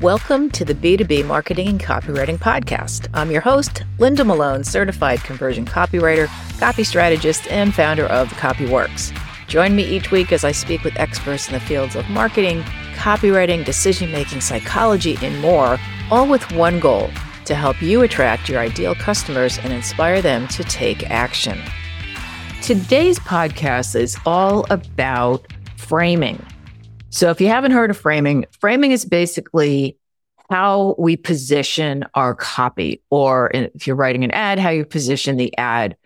Welcome to the B2B Marketing and Copywriting Podcast. I'm your host, Linda Malone, certified conversion copywriter, copy strategist, and founder of CopyWorx. Join me each week as I speak with experts in the fields of marketing, copywriting, decision making, psychology, and more, all with one goal to help you attract your ideal customers and inspire them to take action. Today's podcast is all about framing. So, if you haven't heard of framing, framing is basically how we position our copy, or if you're writing an ad, how you position the ad.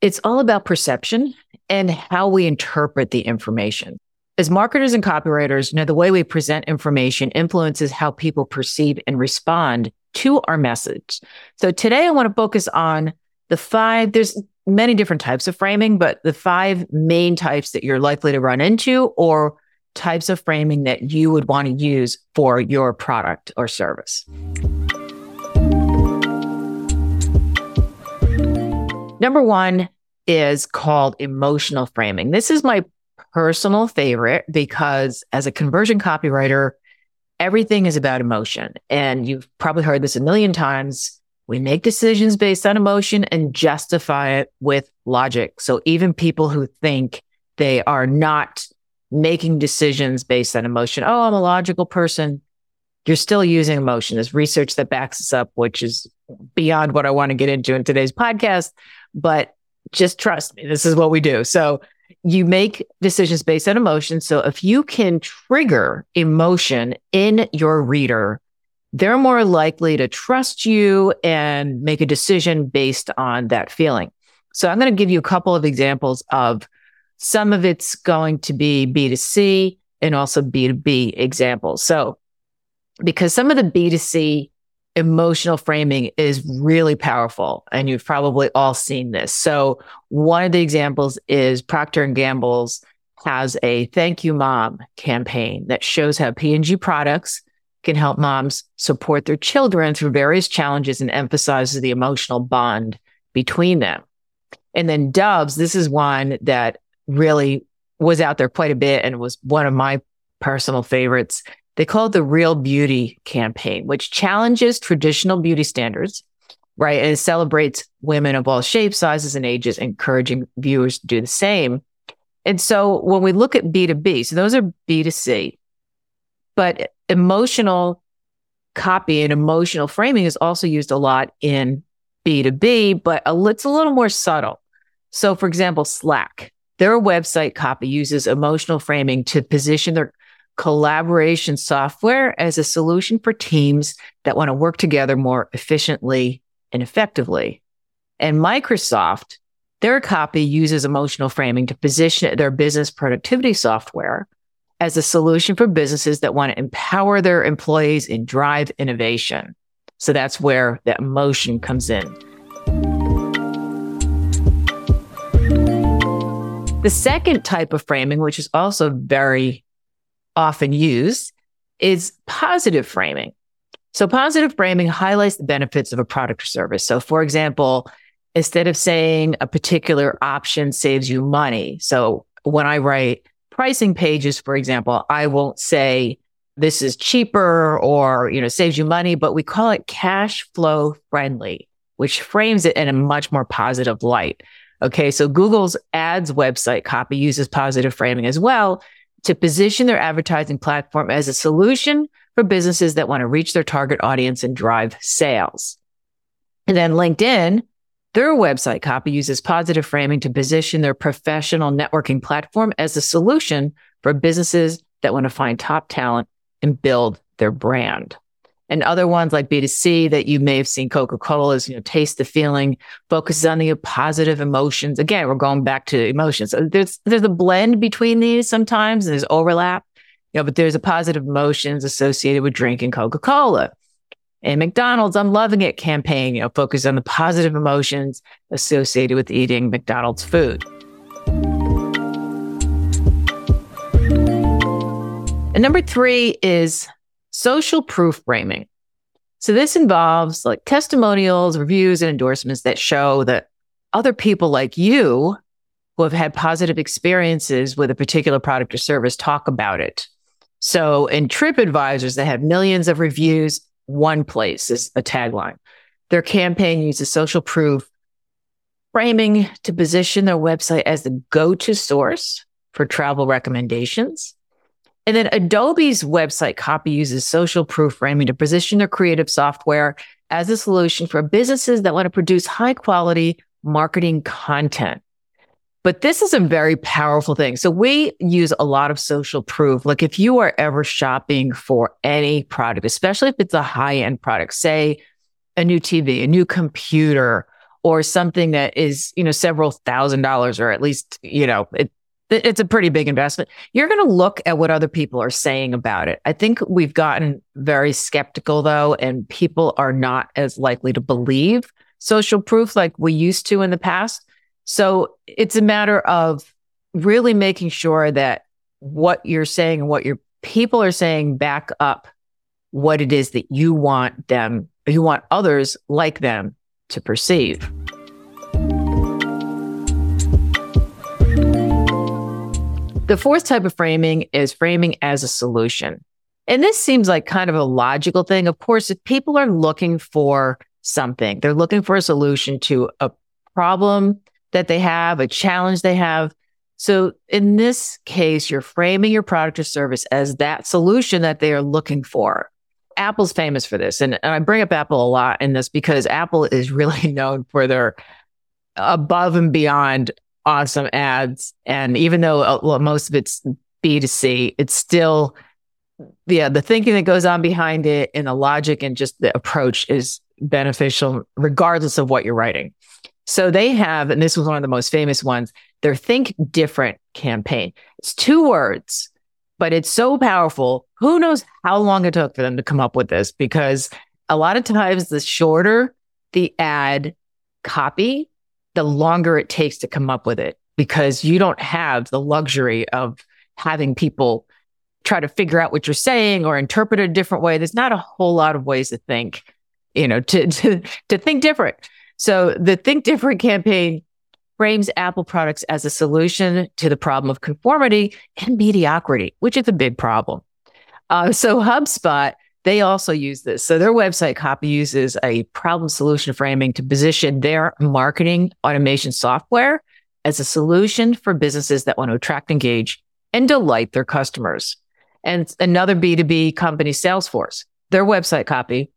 It's all about perception and how we interpret the information. As marketers and copywriters, you know, the way we present information influences how people perceive and respond to our message. So today I want to focus on the five, there's many different types of framing, but the five main types that you're likely to run into or types of framing that you would want to use for your product or service. Number one is called emotional framing. This is my personal favorite because as a conversion copywriter, everything is about emotion. And you've probably heard this a million times. We make decisions based on emotion and justify it with logic. So even people who think they are not making decisions based on emotion. Oh, I'm a logical person. You're still using emotion. There's research that backs this up, which is beyond what I want to get into in today's podcast. But just trust me, this is what we do. So you make decisions based on emotion. So if you can trigger emotion in your reader, they're more likely to trust you and make a decision based on that feeling. So I'm going to give you a couple of examples of some of it's going to be B2C and also B2B examples. So, because some of the B2C emotional framing is really powerful and you've probably all seen this. So, one of the examples is Procter and Gamble's has a thank you mom campaign that shows how P&G products can help moms support their children through various challenges and emphasizes the emotional bond between them. And then Dove's, this is one that really was out there quite a bit and was one of my personal favorites. They call it the Real Beauty campaign, which challenges traditional beauty standards, right? And it celebrates women of all shapes, sizes, and ages, encouraging viewers to do the same. And so when we look at B2B, so those are B2C, but emotional copy and emotional framing is also used a lot in B2B, but it's a little more subtle. So, for example, Slack, their website copy uses emotional framing to position their collaboration software as a solution for teams that want to work together more efficiently and effectively. And Microsoft, their copy uses emotional framing to position their business productivity software as a solution for businesses that want to empower their employees and drive innovation. So that's where the emotion comes in. The second type of framing, which is also very often used, is positive framing. So positive framing highlights the benefits of a product or service. So for example, instead of saying a particular option saves you money. So when I write pricing pages, for example, I won't say this is cheaper or, you know, saves you money, but we call it cash flow friendly, which frames it in a much more positive light. Okay. So Google's ads website copy uses positive framing as well to position their advertising platform as a solution for businesses that want to reach their target audience and drive sales. And then LinkedIn, their website copy uses positive framing to position their professional networking platform as a solution for businesses that want to find top talent and build their brand and other ones like B2C that you may have seen Coca-Cola's, you know, taste the feeling, focuses on the positive emotions. Again, we're going back to emotions. There's there's a blend between these sometimes, and there's overlap, you know, but there's a positive emotions associated with drinking Coca-Cola. And McDonald's, I'm loving it campaign, you know, focus on the positive emotions associated with eating McDonald's food. And number three is social proof framing. So this involves like testimonials, reviews, and endorsements that show that other people like you who have had positive experiences with a particular product or service talk about it. So in TripAdvisors, they have millions of reviews. One place is a tagline. Their campaign uses social proof framing to position their website as the go-to source for travel recommendations. And then Adobe's website copy uses social proof framing to position their creative software as a solution for businesses that want to produce high quality marketing content. But this is a very powerful thing. So we use a lot of social proof. Like if you are ever shopping for any product, especially if it's a high end product, say a new TV, a new computer, or something that is, you know, several thousand dollars, or at least, you know, it, it's a pretty big investment. You're going to look at what other people are saying about it. I think we've gotten very skeptical though, and people are not as likely to believe social proof like we used to in the past. So it's a matter of really making sure that what you're saying and what your people are saying back up what it is that you want them, you want others like them to perceive. The fourth type of framing is framing as a solution. And this seems like kind of a logical thing. Of course, if people are looking for something, they're looking for a solution to a problem that they have, a challenge they have. So in this case, you're framing your product or service as that solution that they are looking for. Apple's famous for this. And, I bring up Apple a lot in this because Apple is really known for their above and beyond awesome ads. And even though uh, well, most of it's B2C, it's still, yeah, the thinking that goes on behind it and the logic and just the approach is beneficial regardless of what you're writing. So they have, and this was one of the most famous ones, their Think Different campaign. It's two words, but it's so powerful. Who knows how long it took for them to come up with this? Because a lot of times, the shorter the ad copy, the longer it takes to come up with it because you don't have the luxury of having people try to figure out what you're saying or interpret it a different way. There's not a whole lot of ways to think, you know, to, to, to think different. So the Think Different campaign frames Apple products as a solution to the problem of conformity and mediocrity, which is a big problem. Uh, so HubSpot, they also use this. So their website copy uses a problem solution framing to position their marketing automation software as a solution for businesses that want to attract, engage, and delight their customers. And another B2B company, Salesforce, their website copy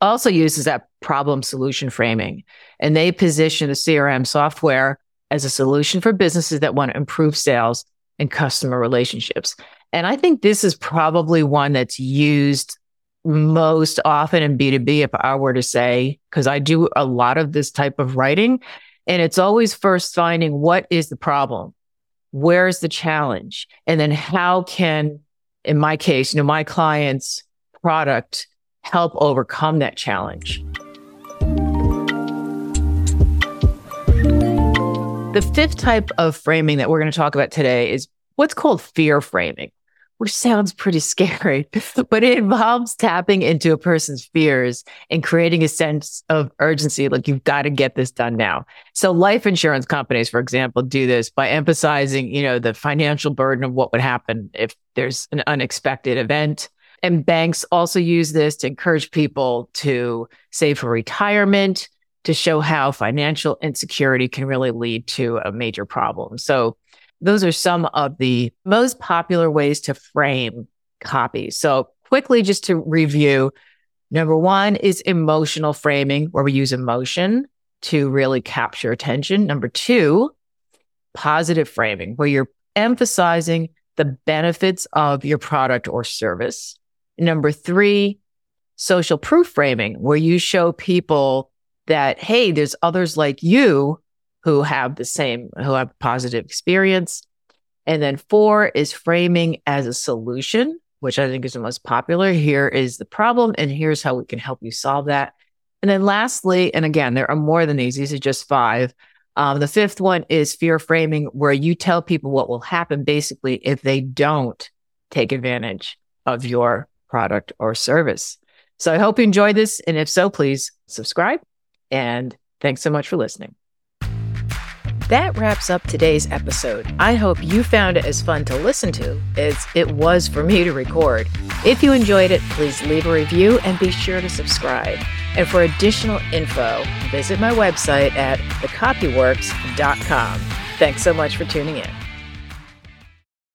also uses that problem solution framing. And they position the CRM software as a solution for businesses that want to improve sales and customer relationships. And I think this is probably one that's used most often in B2B, if I were to say, because I do a lot of this type of writing. And it's always first finding what is the problem? Where's the challenge? And then how can, in my case, you know, my client's product help overcome that challenge. The fifth type of framing that we're going to talk about today is what's called fear framing, which sounds pretty scary, but it involves tapping into a person's fears and creating a sense of urgency. Like you've got to get this done now. So life insurance companies, for example, do this by emphasizing, you know, the financial burden of what would happen if there's an unexpected event and banks also use this to encourage people to save for retirement, to show how financial insecurity can really lead to a major problem. So, those are some of the most popular ways to frame copy. So, quickly, just to review number one is emotional framing, where we use emotion to really capture attention. Number two, positive framing, where you're emphasizing the benefits of your product or service. Number three, social proof framing, where you show people that, hey, there's others like you who have the same, who have positive experience. And then four is framing as a solution, which I think is the most popular. Here is the problem, and here's how we can help you solve that. And then lastly, and again, there are more than these, these are just five. Um, the fifth one is fear framing, where you tell people what will happen basically if they don't take advantage of your product or service. So I hope you enjoyed this. And if so, please subscribe. And thanks so much for listening. That wraps up today's episode. I hope you found it as fun to listen to as it was for me to record. If you enjoyed it, please leave a review and be sure to subscribe. And for additional info, visit my website at thecopyworx.com. Thanks so much for tuning in.